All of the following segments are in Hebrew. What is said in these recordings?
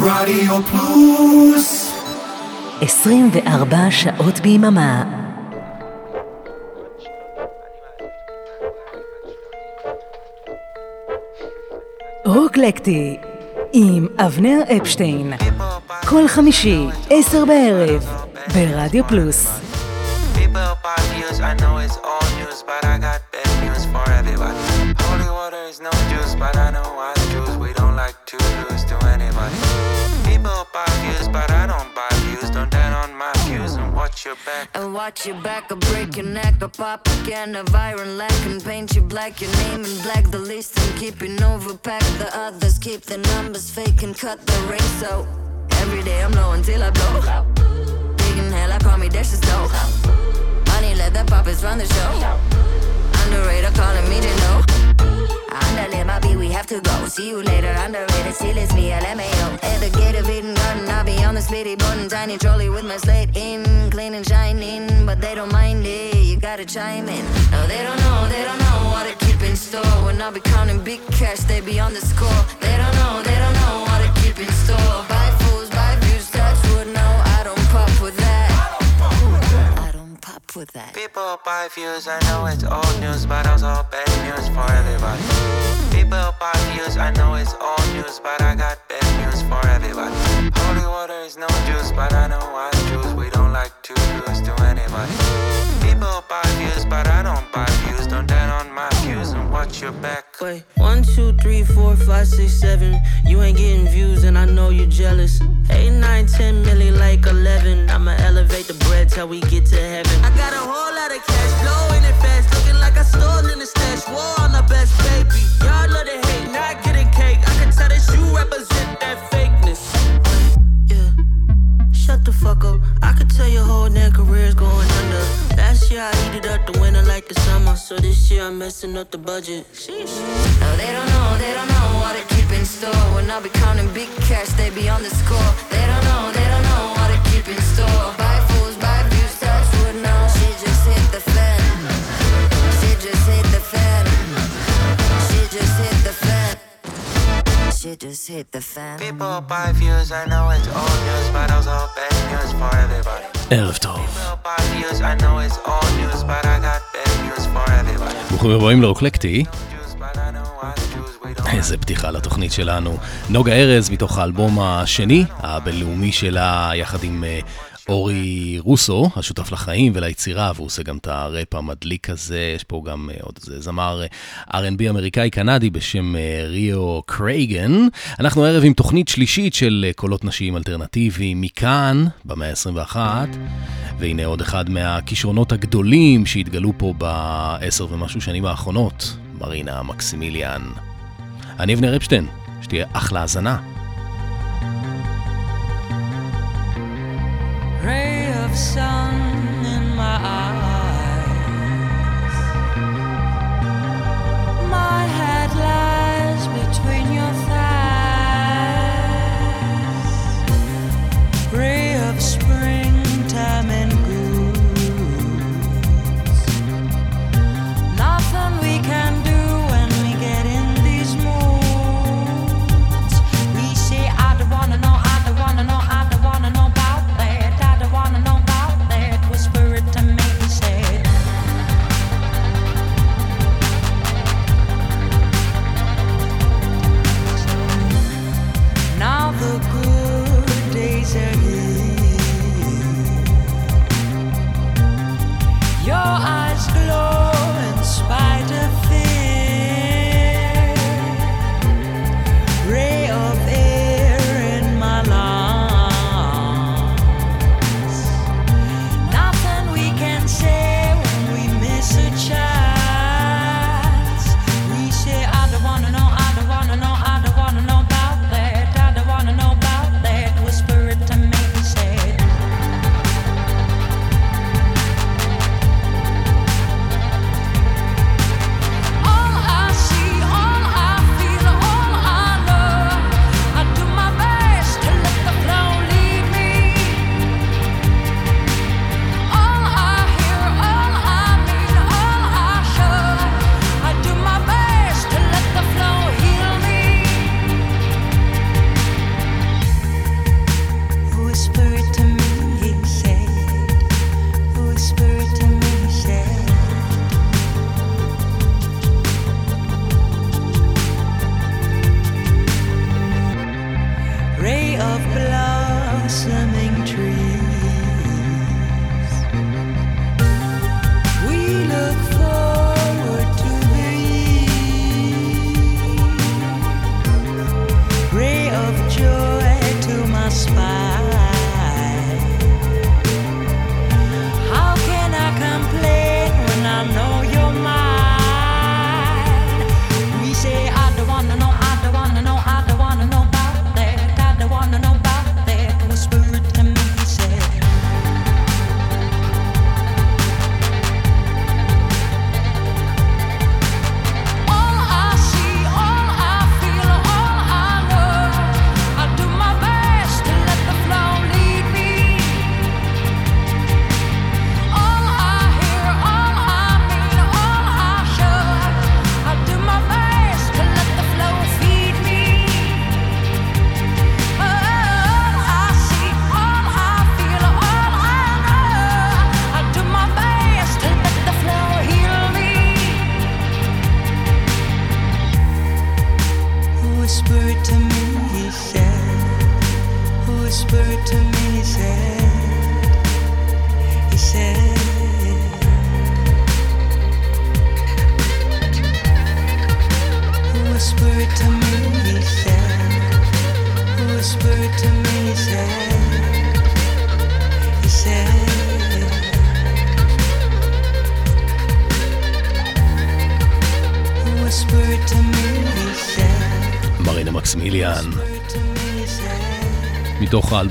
רדיו פלוס 24 שעות ביממה רוקלקטי עם אבנר אפשטיין כל חמישי, עשר בערב, ברדיו פלוס I know it's all news, but I got bad news for everybody. Holy water is no juice, but watch your back. And watch your back, I'll break your neck, I'll pop a can of iron lack and paint you black. Your name in black, the least and keeping overpacked. The others keep the numbers fake and cut the ring. So every day I'm low until I blow. Big in hell, I call me Dash Snow. Money, let the puppets run the show. Underrated, calling me to know. Andale, my B, we have to go. See you later, underrated. Still it's me, LMAO. At the gate of Eden Garden, I'll be on the splitty button. Tiny trolley with my slate in. Clean and shining, but they don't mind it. You gotta chime in. No, they don't know, they don't know what to keep in store. When I be counting big cash, they be on the score. They don't know, they don't know what to keep in store. With that. People buy views, I know it's old news, but I also bad news for everybody. People buy views, I know it's old news, but I got bad news for everybody. Holy water is no juice, but I know I choose. We don't like to lose to anybody. People buy views, but I don't buy views. Don't down on my views and watch your back. Wait, one, two, three, four, five, six, seven. You ain't getting views, and I know you're jealous. Eight, nine, ten, milli, like eleven. I'ma elevate the bread till we get to heaven. I got a whole lot of cash flowing I'm messing up the budget. Sheesh. No, they don't know, they don't know what to keep in store. When I be counting big cash, they be on the score. They don't know, they don't know what to keep in store. Buy fools, buy views, that's what now. She just hit the fan. She just hit the fan. She just hit the fan. She just hit the fan. People buy views, I know it's all news, but I was all bad news for everybody. Elf People buy views, I know it's old news, but I got ברוכים הבאים לרוקלקטי. איזה פתיחה לתוכנית שלנו. נוגה ארז מתוך האלבום השני, הבינלאומי שלה, יחד עם אה, אורי רוסו, השותף לחיים וליצירה, והוא עושה גם את הראפ המדליק הזה, יש פה גם אה, עוד איזה זמר אה, R&B אמריקאי-קנדי בשם אה, ריו קרייגן. אנחנו הערב עם תוכנית שלישית של קולות נשיים אלטרנטיביים מכאן, במאה ה-21, והנה עוד אחד מהכישרונות הגדולים שהתגלו פה בעשר ומשהו שנים האחרונות, מרינה מקסימיליאן. אני אבנר אפשטיין, שתהיה אחלה האזנה. Sun in my eyes. My head lies between your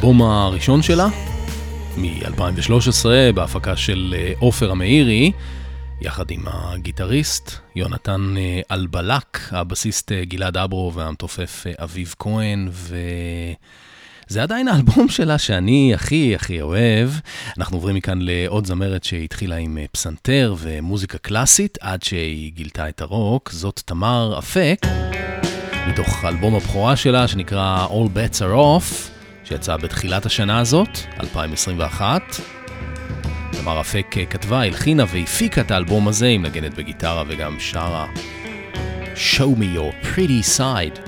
האלבום הראשון שלה, מ-2013, בהפקה של אה, עופר המאירי, יחד עם הגיטריסט יונתן אה, אלבלק, הבסיסט אה, גלעד אברו והמתופף אביב כהן, ו... זה עדיין האלבום שלה שאני הכי הכי אוהב. אנחנו עוברים מכאן לעוד זמרת שהתחילה עם פסנתר ומוזיקה קלאסית עד שהיא גילתה את הרוק, זאת תמר אפק, מתוך אלבום הבכורה שלה שנקרא All Bets are Off. שיצאה בתחילת השנה הזאת, 2021. תמר אפק אה, כתבה, הלחינה והפיקה את האלבום הזה, היא מנגנת בגיטרה וגם שרה. Show me your pretty side.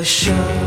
the show.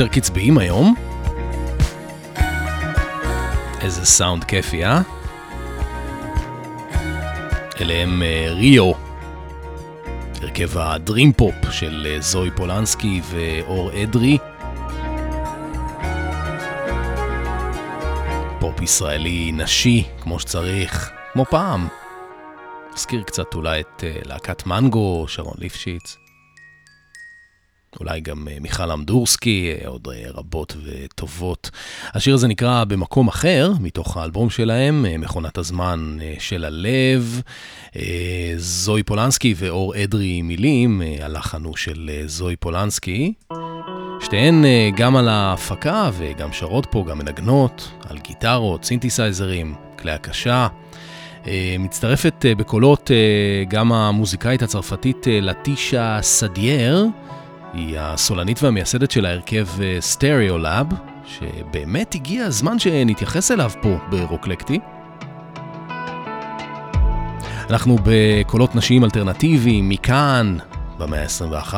יותר קצביים היום. איזה סאונד כיפי, אה? אלה הם אה, ריו, הרכב ה dream pop של אה, זואי פולנסקי ואור אדרי. פופ ישראלי נשי, כמו שצריך, כמו פעם. מזכיר קצת אולי את להקת מנגו, שרון ליפשיץ. אולי גם אה, מיכל אמדורסקי, אה, עוד אה, רבות וטובות. השיר הזה נקרא במקום אחר, מתוך האלבום שלהם, מכונת הזמן של הלב. זוהי פולנסקי ואור אדרי מילים, הלחן הוא של זוהי פולנסקי. שתיהן גם על ההפקה וגם שרות פה, גם מנגנות, על גיטרות, סינתסייזרים, כלי הקשה. מצטרפת בקולות גם המוזיקאית הצרפתית לטיסיה סאדייר. היא הסולנית והמייסדת של ההרכב סטריאולאב, אה, שבאמת הגיע הזמן שנתייחס אליו פה ברוקלקטי. אנחנו בקולות נשיים אלטרנטיביים מכאן, במאה ה-21.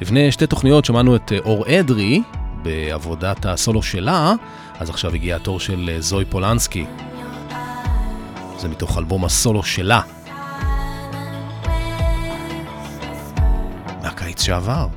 לפני שתי תוכניות שמענו את אה, אור אדרי בעבודת הסולו שלה, אז עכשיו הגיע התור של אה, זואי פולנסקי. זה מתוך אלבום הסולו שלה, שעבר.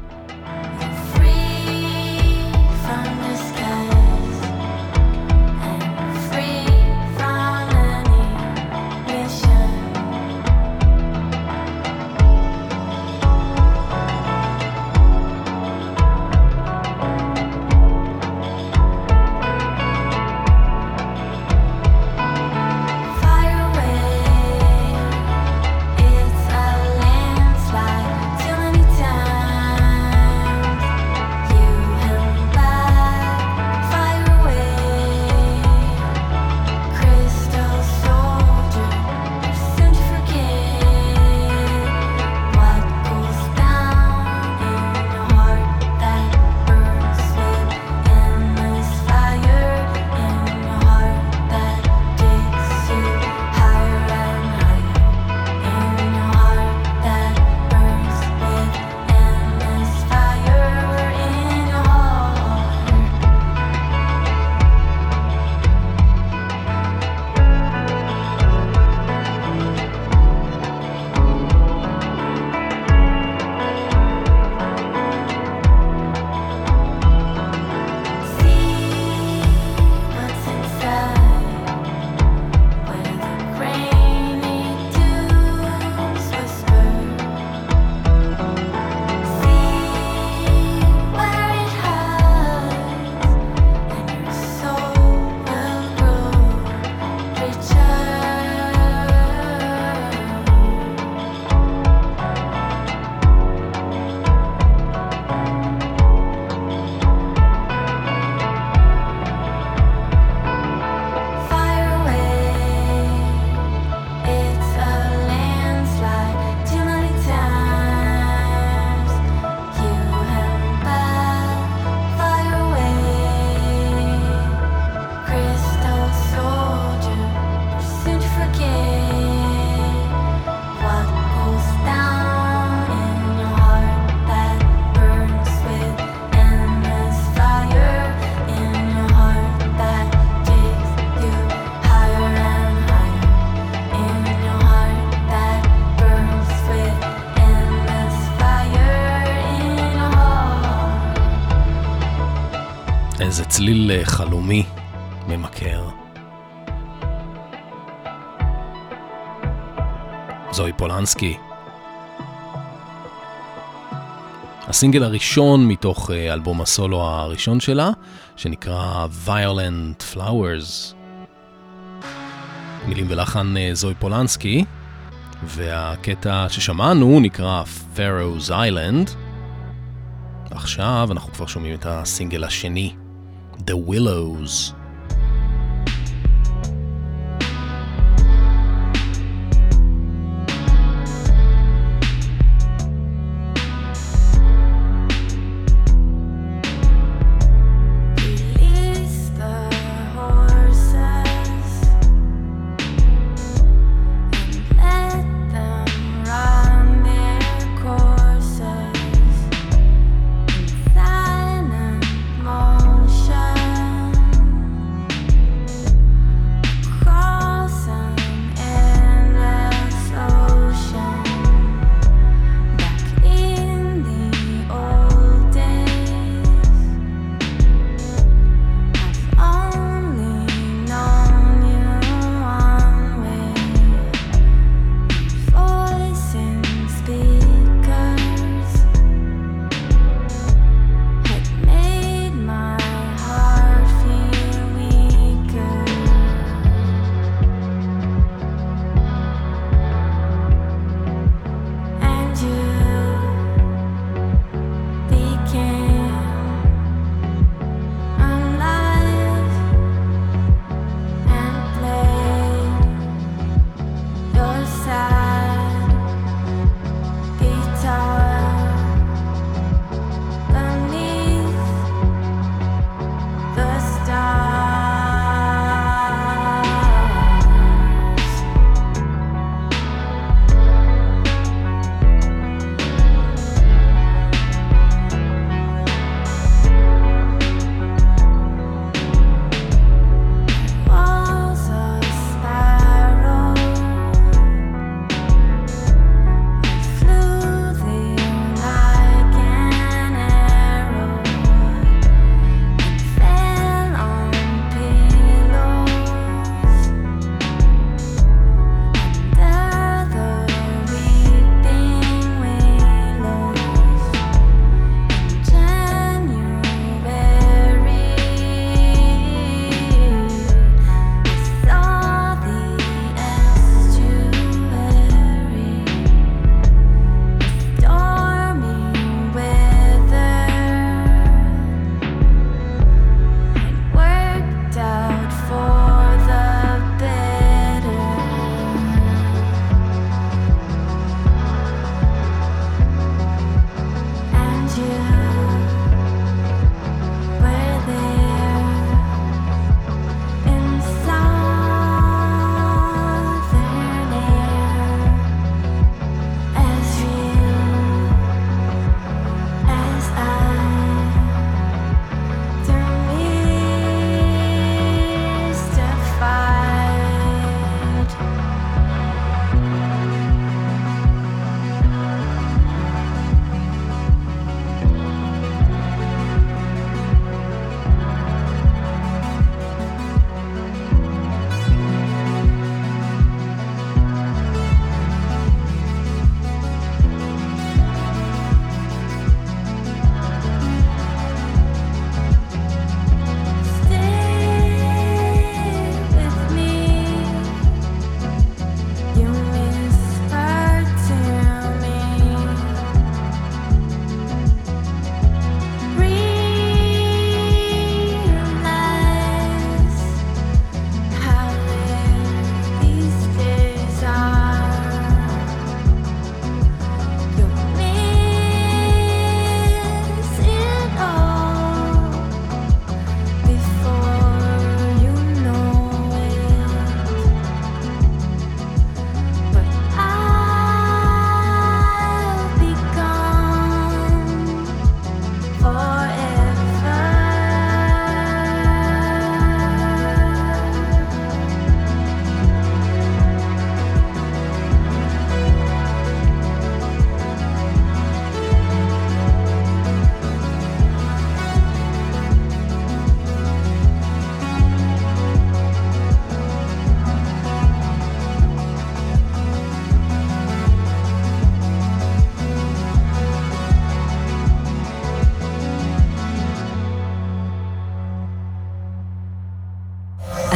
פולנסקי. הסינגל הראשון מתוך אה, אלבום הסולו הראשון שלה, שנקרא Violent Flowers. מילים ולחן אה, זוהי פולנסקי, והקטע ששמענו נקרא Pharaoh's Island. עכשיו אנחנו כבר שומעים את הסינגל השני. The Willows.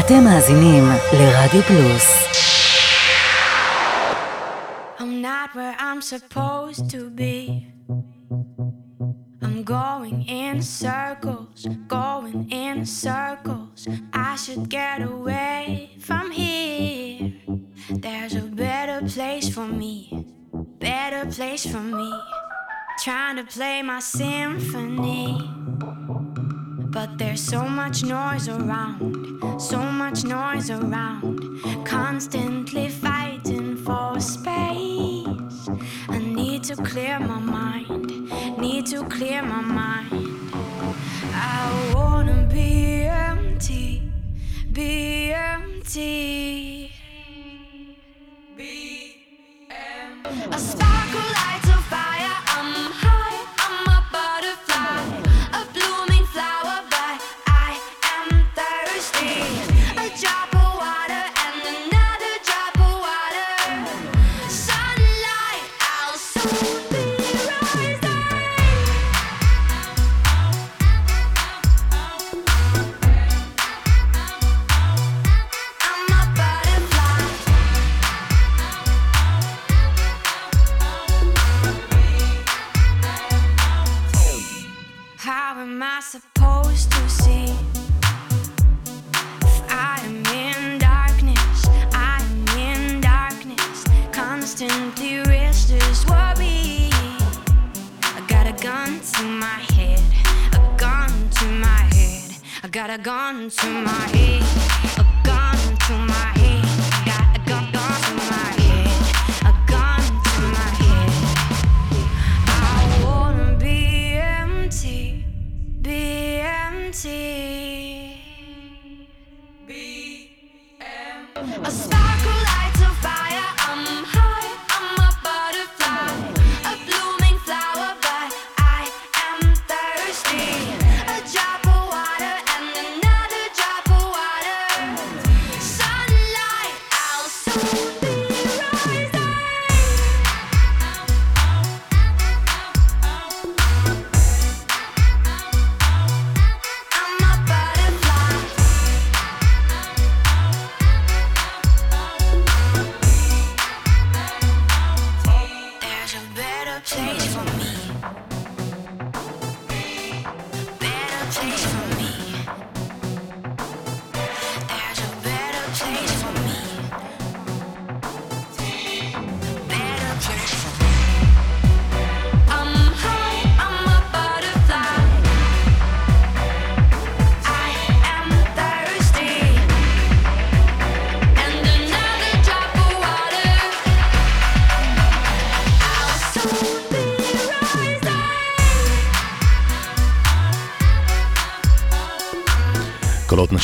אתם מאזינים לרדיו פלוס. I'm not where I'm supposed to be. I'm going in circles, going in circles. I should get away from here. There's a better place for me, better place for me. Trying to play my symphony. But there's so much noise around, so much noise around, constantly fighting for space. I need to clear my mind, need to clear my mind. I wanna be empty, be empty. Be empty. A sparkle lights a fire. I'm gone to my head.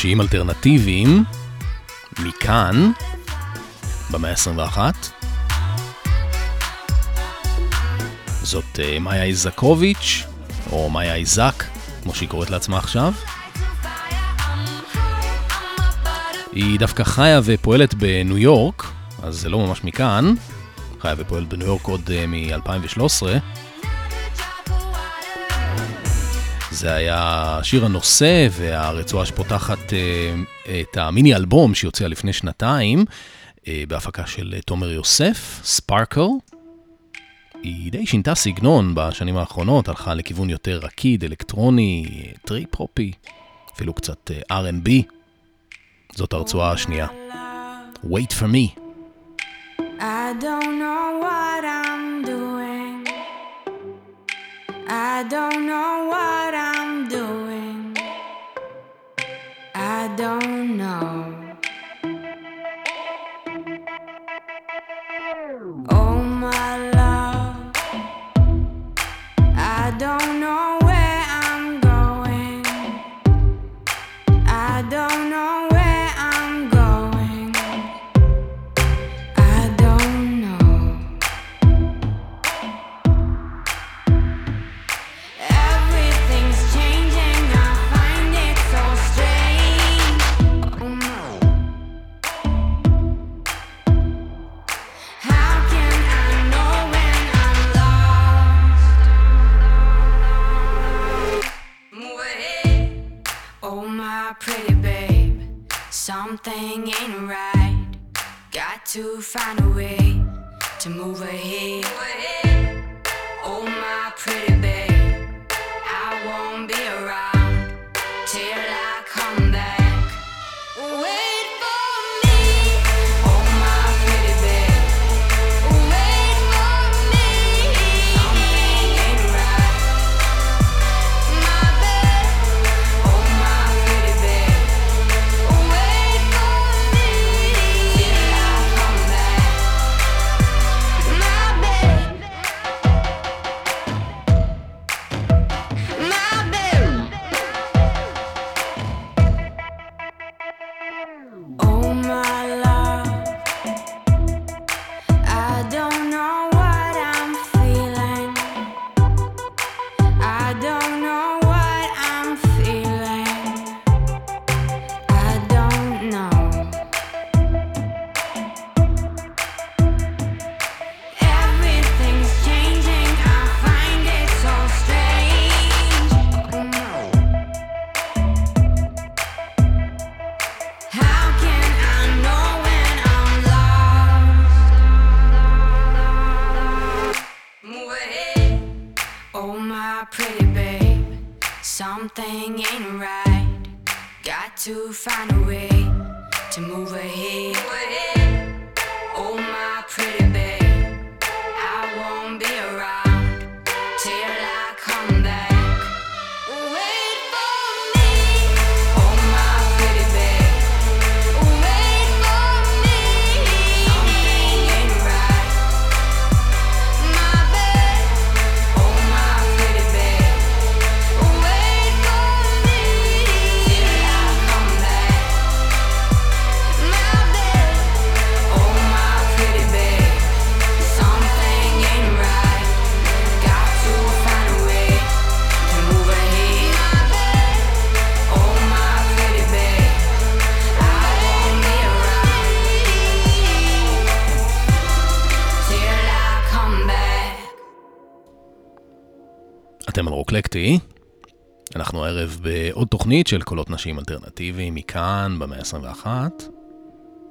קולות נשיים אלטרנטיביים, מכאן, במאה ה-21. זאת אה, מאיה איזקוביץ', או מאיה איזק, כמו שהיא קוראת לעצמה עכשיו. היא דווקא חיה ופועלת בניו יורק, אז זה לא ממש מכאן. חיה ופועלת בניו יורק עוד אה, מ-2013. זה היה שיר הנושא והרצועה שפותחת אה, את המיני אלבום שיוצא לפני שנתיים, אה, בהפקה של אה, תומר יוסף, Sparkle. היא די שינתה סגנון בשנים האחרונות, הלכה לכיוון יותר רקיד, אלקטרוני, טריפ-הופי, אפילו קצת R&B. זאת הרצועה השנייה. Wait for me. I don't know what I'm doing. I don't know what I'm I don't know. Oh, my love. I don't know where I'm going. I don't know my pretty babe. Something ain't right. Got to find a way to move ahead. Oh, my pretty babe. I won't be around. אקלקטי. אנחנו הערב בעוד תוכנית של קולות נשים אלטרנטיביים מכאן, במאה ה-21.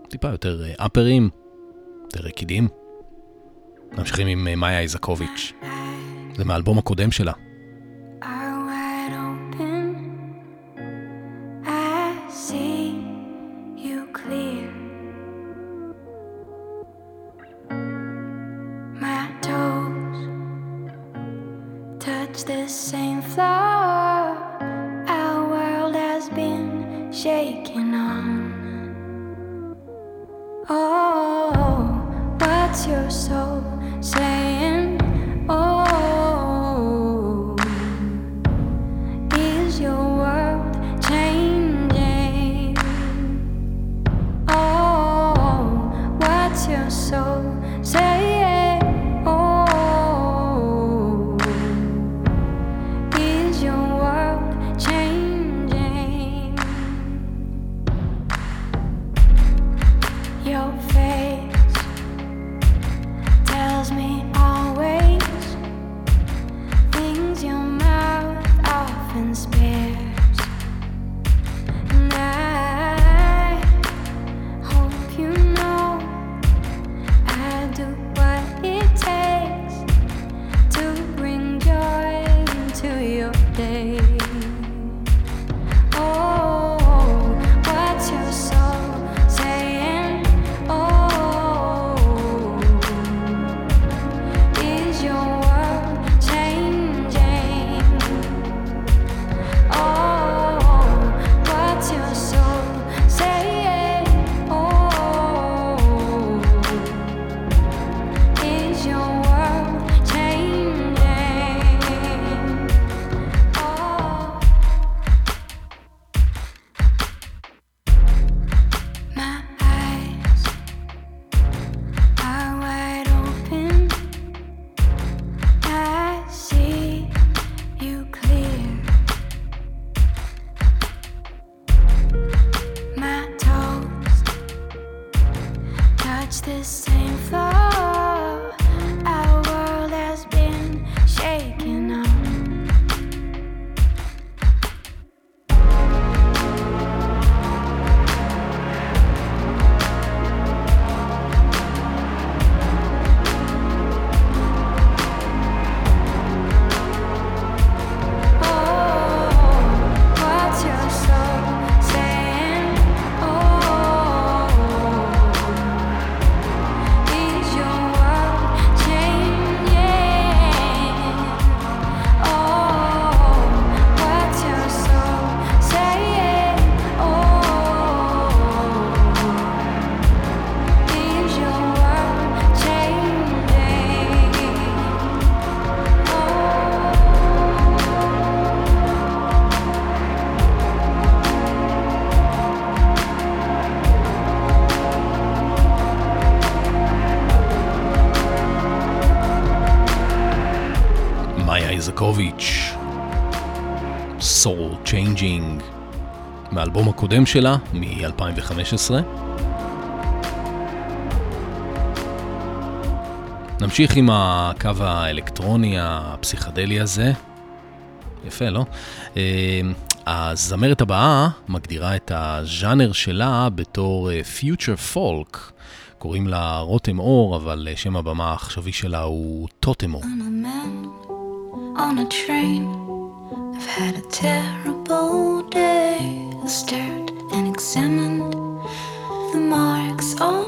טיפה יותר אה, אפרים, יותר רקידים. ממשיכים עם אה, מאיה איזקוביץ'. זה מהאלבום הקודם שלה, Changing, מהאלבום הקודם שלה, מ-2015. נמשיך עם הקו האלקטרוני הפסיכדלי הזה. יפה, לא? אה, הזמרת הבאה מגדירה את הז'אנר שלה בתור פיוטר פולק. קוראים לה רותם אור, אבל שם הבמה העכשווי שלה הוא טוטמו. On a train, I've had a terrible day. I stared and examined the marks on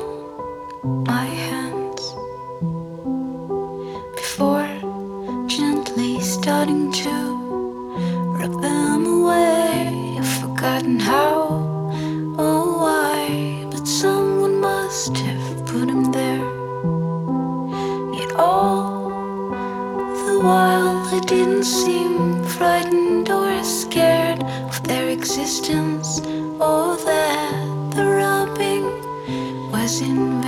my hands before gently starting to rub them away. I've forgotten how or why, but someone must have while. I didn't seem frightened or scared of their existence or that the rubbing was in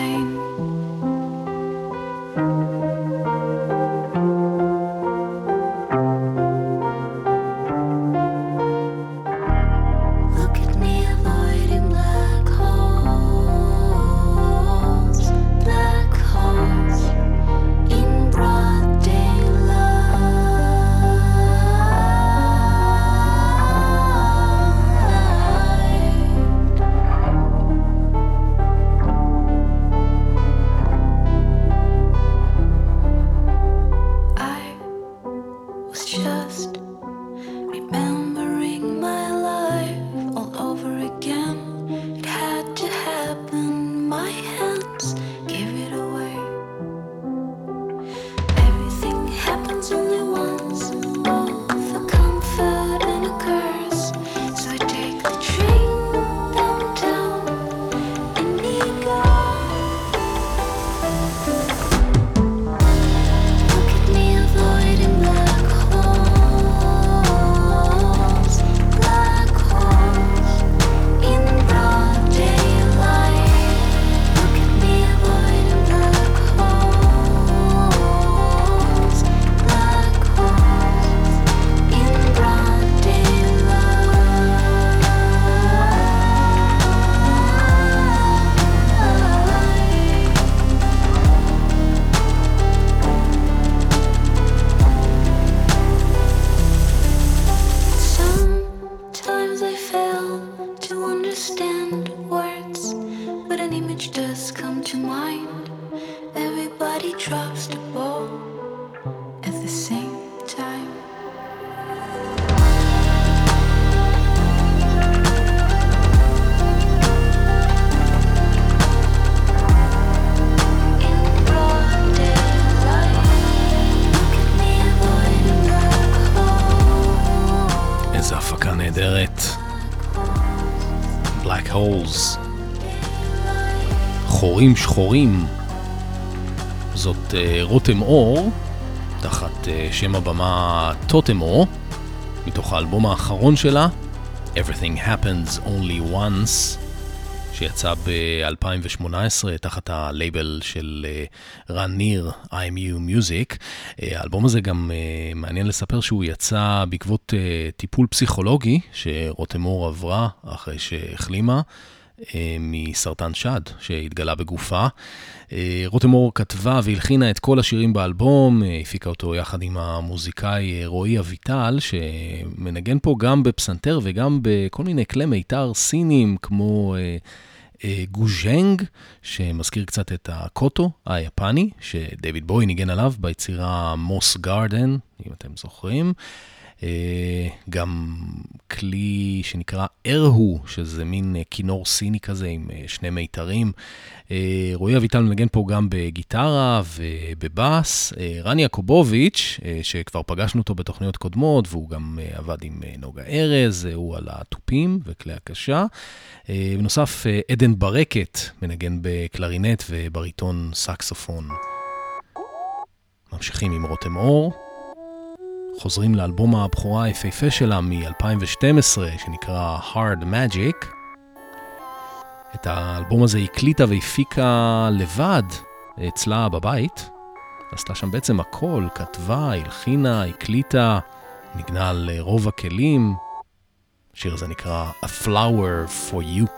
רותם אור, תחת אה, שם הבמה טוטם אור, מתוך האלבום האחרון שלה, Everything Happens Only Once, שיצא ב-2018 תחת הלייבל של אה, רן ניר, IMU Music. אה, האלבום הזה גם מעניין לספר שהוא יצא בעקבות טיפול פסיכולוגי שרותם אור עברה אחרי שהחלימה. אה, מסרטן שד שהתגלה בגופה. אה, רותם אור כתבה והלחינה את כל השירים באלבום, אה, הפיקה אותו יחד עם המוזיקאי רועי אביטל, שמנגן פה גם בפסנתר וגם בכל מיני כלי מיתר סינים כמו גוז'נג, שמזכיר קצת את הקוטו היפני, שדייוויד בוי ניגן עליו ביצירה מוס גארדן, אם אתם זוכרים. אה, גם כלי שנקרא ארהו, שזה מין אה, כינור סיני כזה עם אה, שני מיתרים. רועי אביטל מנגן פה גם בגיטרה ובבאס. רני יעקובוביץ', שכבר פגשנו אותו בתוכניות קודמות, והוא גם עבד עם נוגה ארז, הוא על התופים וכלי הקשה. בנוסף, עדן ברקת מנגן בקלרינט ובריטון סקסופון. ממשיכים עם רותם אור. חוזרים לאלבום הבכורה היפהפה שלה מ-2012, שנקרא Hard Magic. את האלבום הזה הקליטה והפיקה לבד אצלה בבית, עשתה שם בעצם הכל, כתבה, הלחינה, הקליטה, ניגנה על רוב הכלים. השיר הזה נקרא A Flower for You.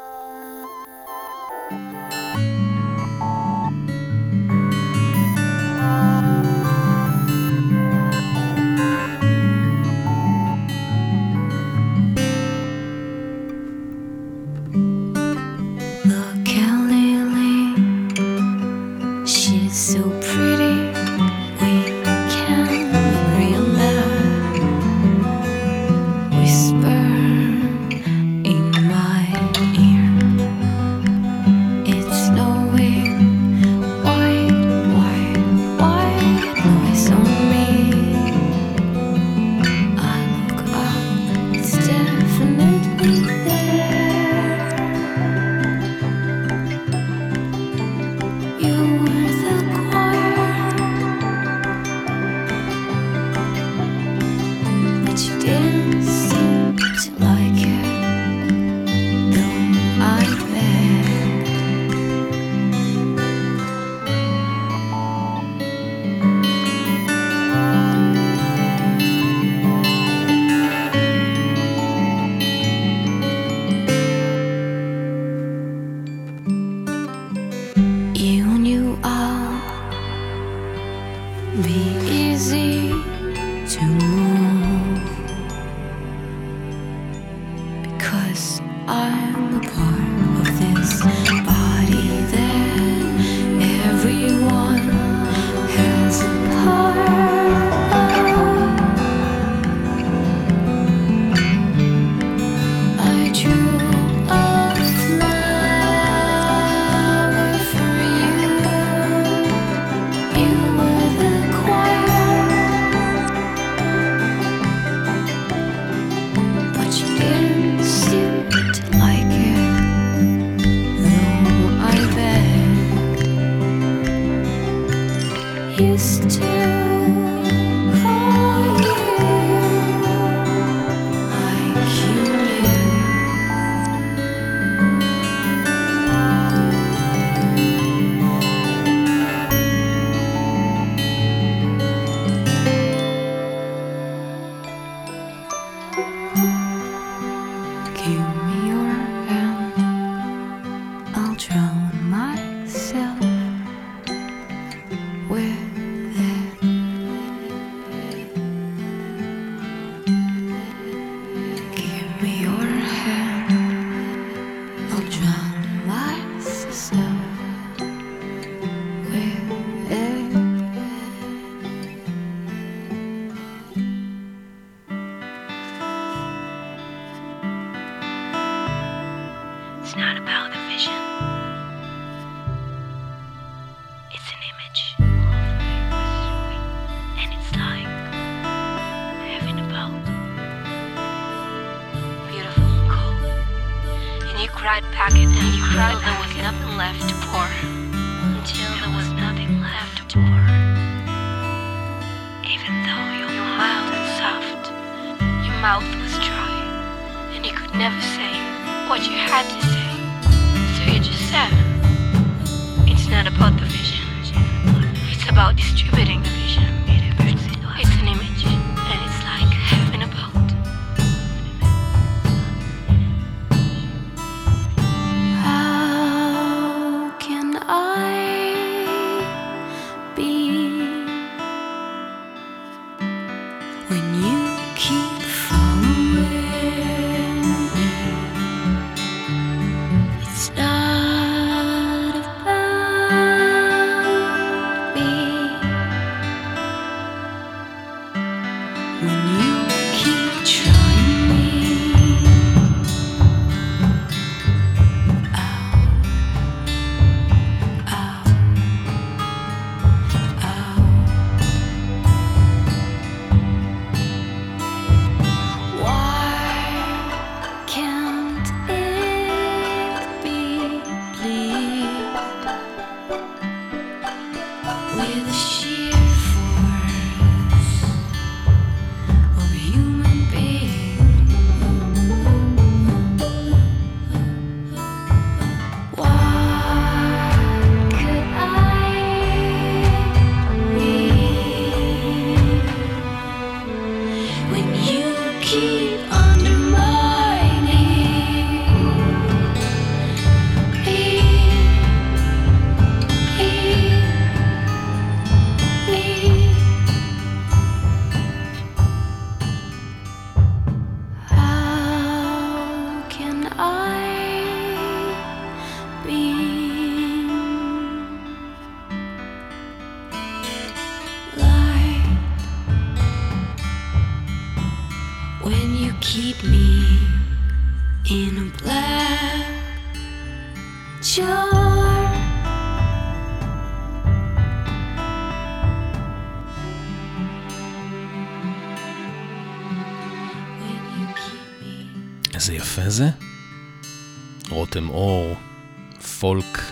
with a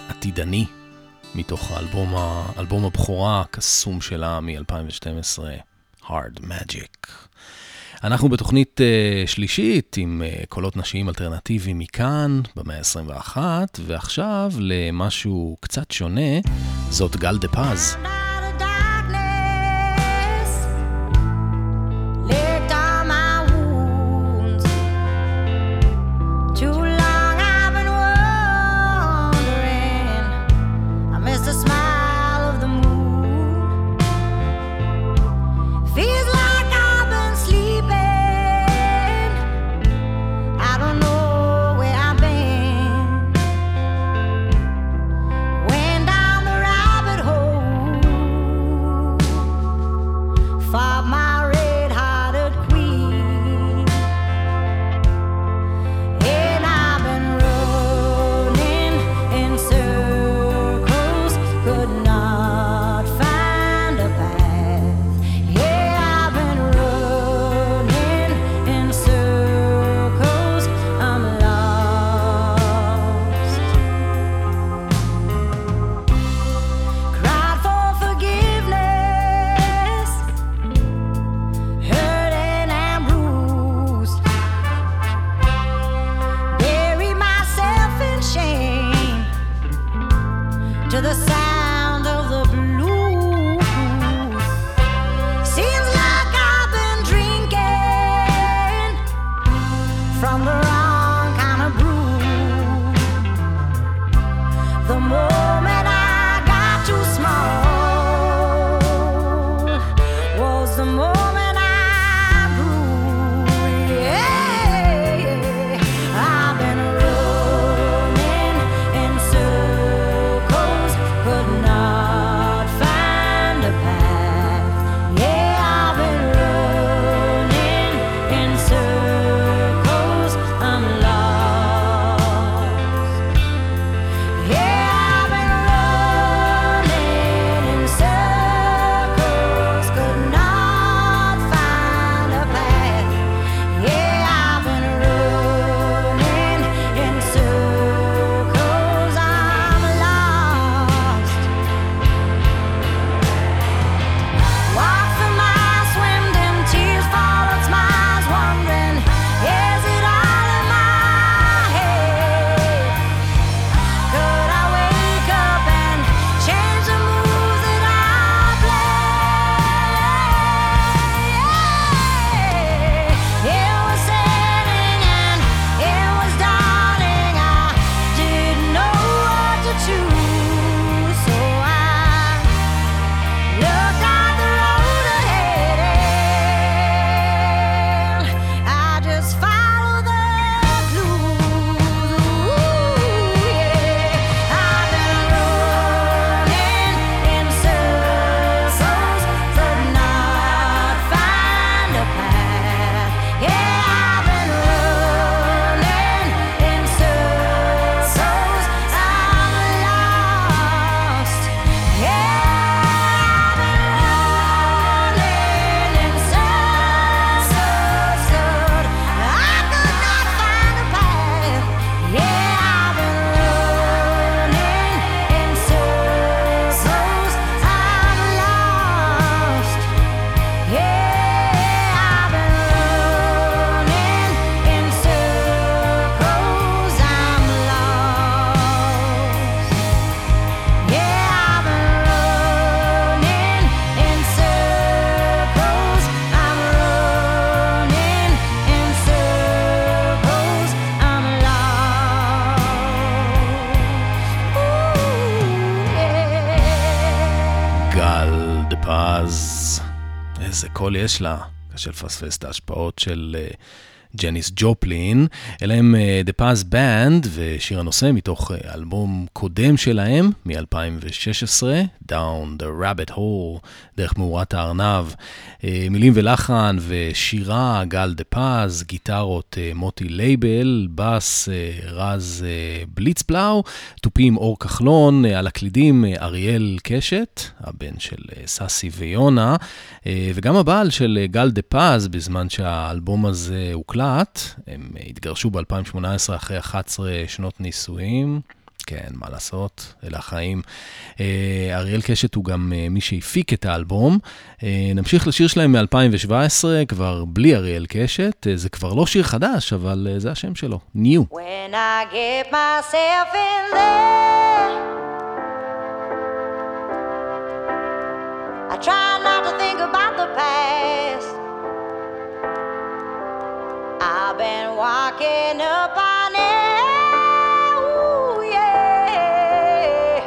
עתידני מתוך האלבום, האלבום הבכורה הקסום שלה מ-2012, Hard Magic. אנחנו בתוכנית uh, שלישית עם uh, קולות נשיים אלטרנטיביים מכאן, במאה ה-21, ועכשיו למשהו קצת שונה, זאת גל דה פז. איזה קול יש לה. קשה לפספס את ההשפעות של אה, ג'ניס ג'ופלין, אלה הם אה, The Paz Band ושיר הנושא מתוך אה, אלבום קודם שלהם מ-2016, Down the Rabbit Hole, דרך מאורת הארנב. אה, מילים ולחן ושירה, גל דה פז, גיטרות מוטי לייבל, בס רז בליצבלאו, תופים אור כחלון, על הקלידים אריאל קשת, הבן של ססי ויונה, וגם הבעל של גל דה פז, בזמן שהאלבום הזה הוקלט. מוקלט, הם התגרשו ב-2018 אחרי 11 שנות נישואים. כן, מה לעשות, אלה החיים. אה, אריאל קשת הוא גם אה, מי שהפיק את האלבום. אה, נמשיך לשיר שלהם מ-2017, כבר בלי אריאל קשת. זה כבר לא שיר חדש, אבל זה השם שלו, New. When I get myself in there I try not walking up on it, ooh, yeah,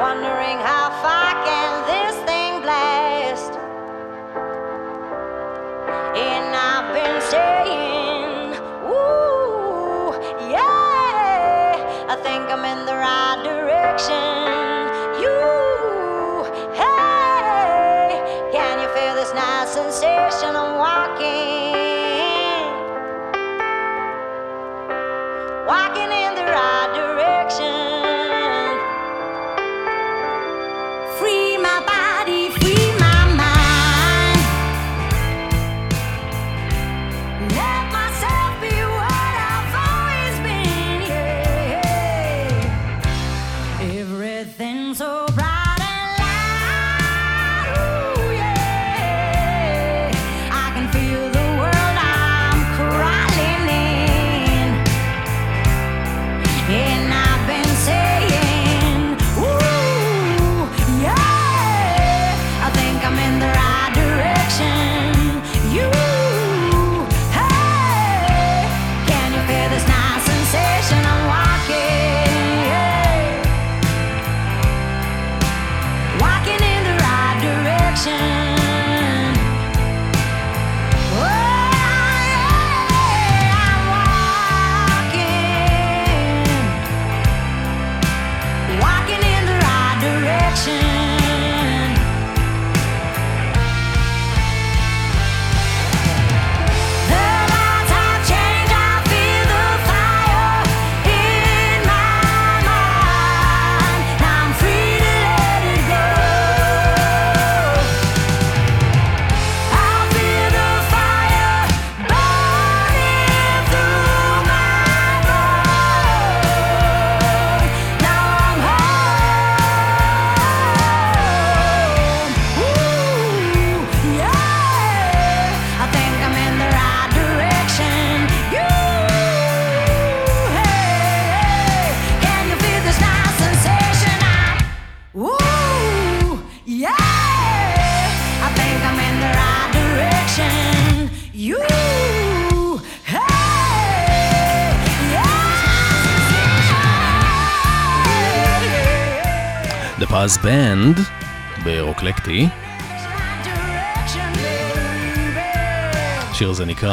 wondering how far can this thing blast. And I've been saying, ooh, yeah, I think I'm in the right direction. You, hey, can you feel this nice sensation? I'm walking. Walking in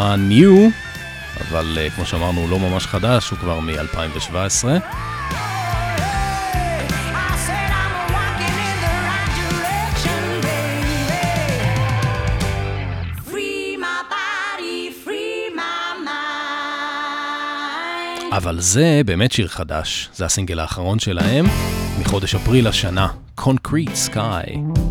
השיר הזה נקרא New, אבל uh, כמו שאמרנו הוא לא ממש חדש, הוא כבר מ-2017. אבל זה באמת שיר חדש, זה הסינגל האחרון שלהם. מחודש אפריל השנה, Concrete Sky.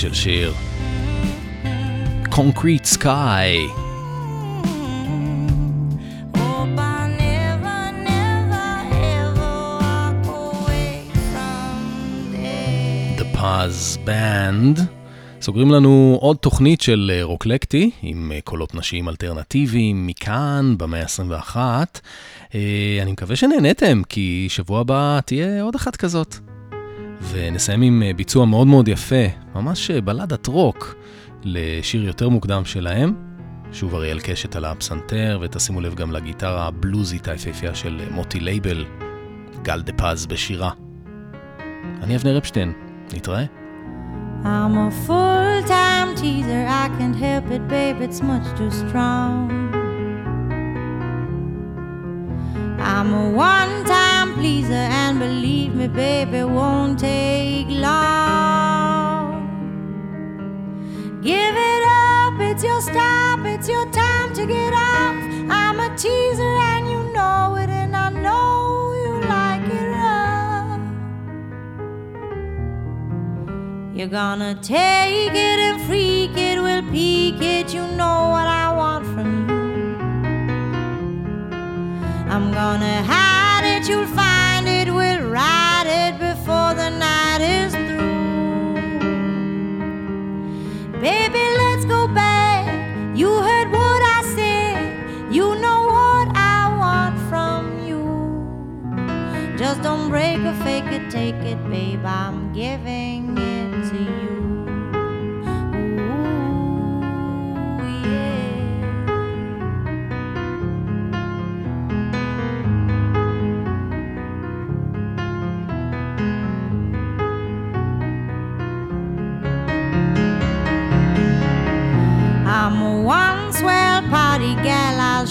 של שיר. Concrete Sky. פאז בנד. סוגרים לנו עוד תוכנית של אה, רוקלקטי, עם אה, קולות נשיים אלטרנטיביים מכאן, במאה ה-21. אה, אני מקווה שנהניתם, כי שבוע הבא תהיה עוד אחת כזאת. ונסיים עם ביצוע מאוד מאוד יפה, ממש בלדת רוק, לשיר יותר מוקדם שלהם. שוב אריאל קשת על הפסנתר, ותשימו לב גם לגיטרה הבלוזית היפהפייה של מוטי לייבל, גל דה פז בשירה. אני אבנר אפשטיין, נתראה. I'm a full-time teaser, I can't help it, babe, it's much too strong. I'm a one-time pleaser, and believe me, baby, won't take long. Give it up, it's your stop, it's your time to get off. I'm a teaser, and you know it, and I know you like it rough. You're gonna take it and freak it, we'll peak it, you know what I want from you. I'm gonna hide it, you'll find it, we'll ride it before the night is through. Baby, let's go back. You heard what I said, you know what I want from you. Just don't break or fake it, take it, babe. I'm giving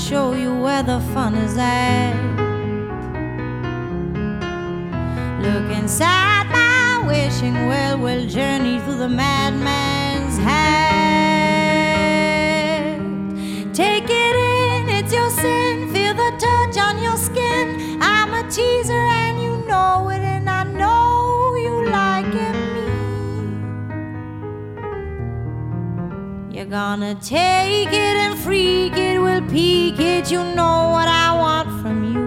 show you where the fun is at. Look inside my wishing well, we'll journey through the madman's head. Take it in, it's your sin, feel the touch on your skin. I'm a teaser gonna take it and freak it, we'll peak it. You know what I want from you.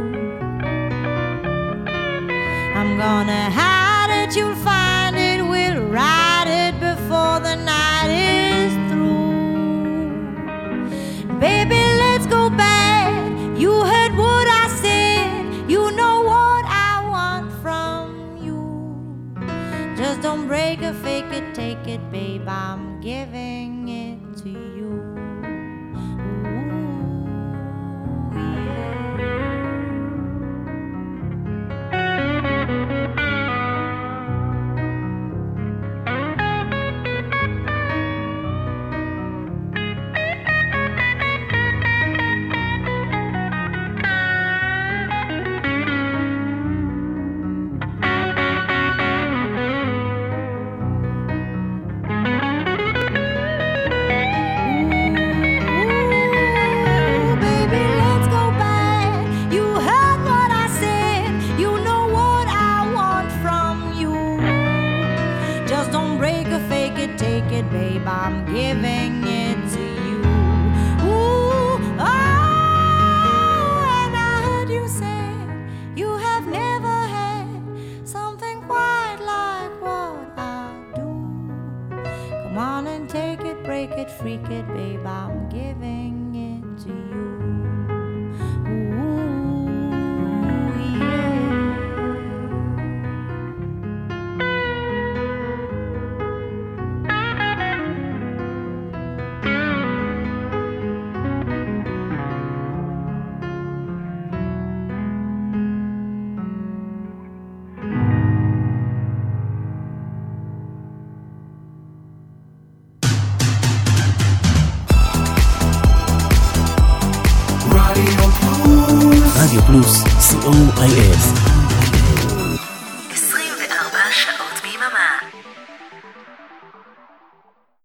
I'm gonna hide it, you'll find it, we'll ride it before the night is through. Baby, let's go back. You heard what I said, you know what I want from you. Just don't break it, fake it, take it, babe. I'm giving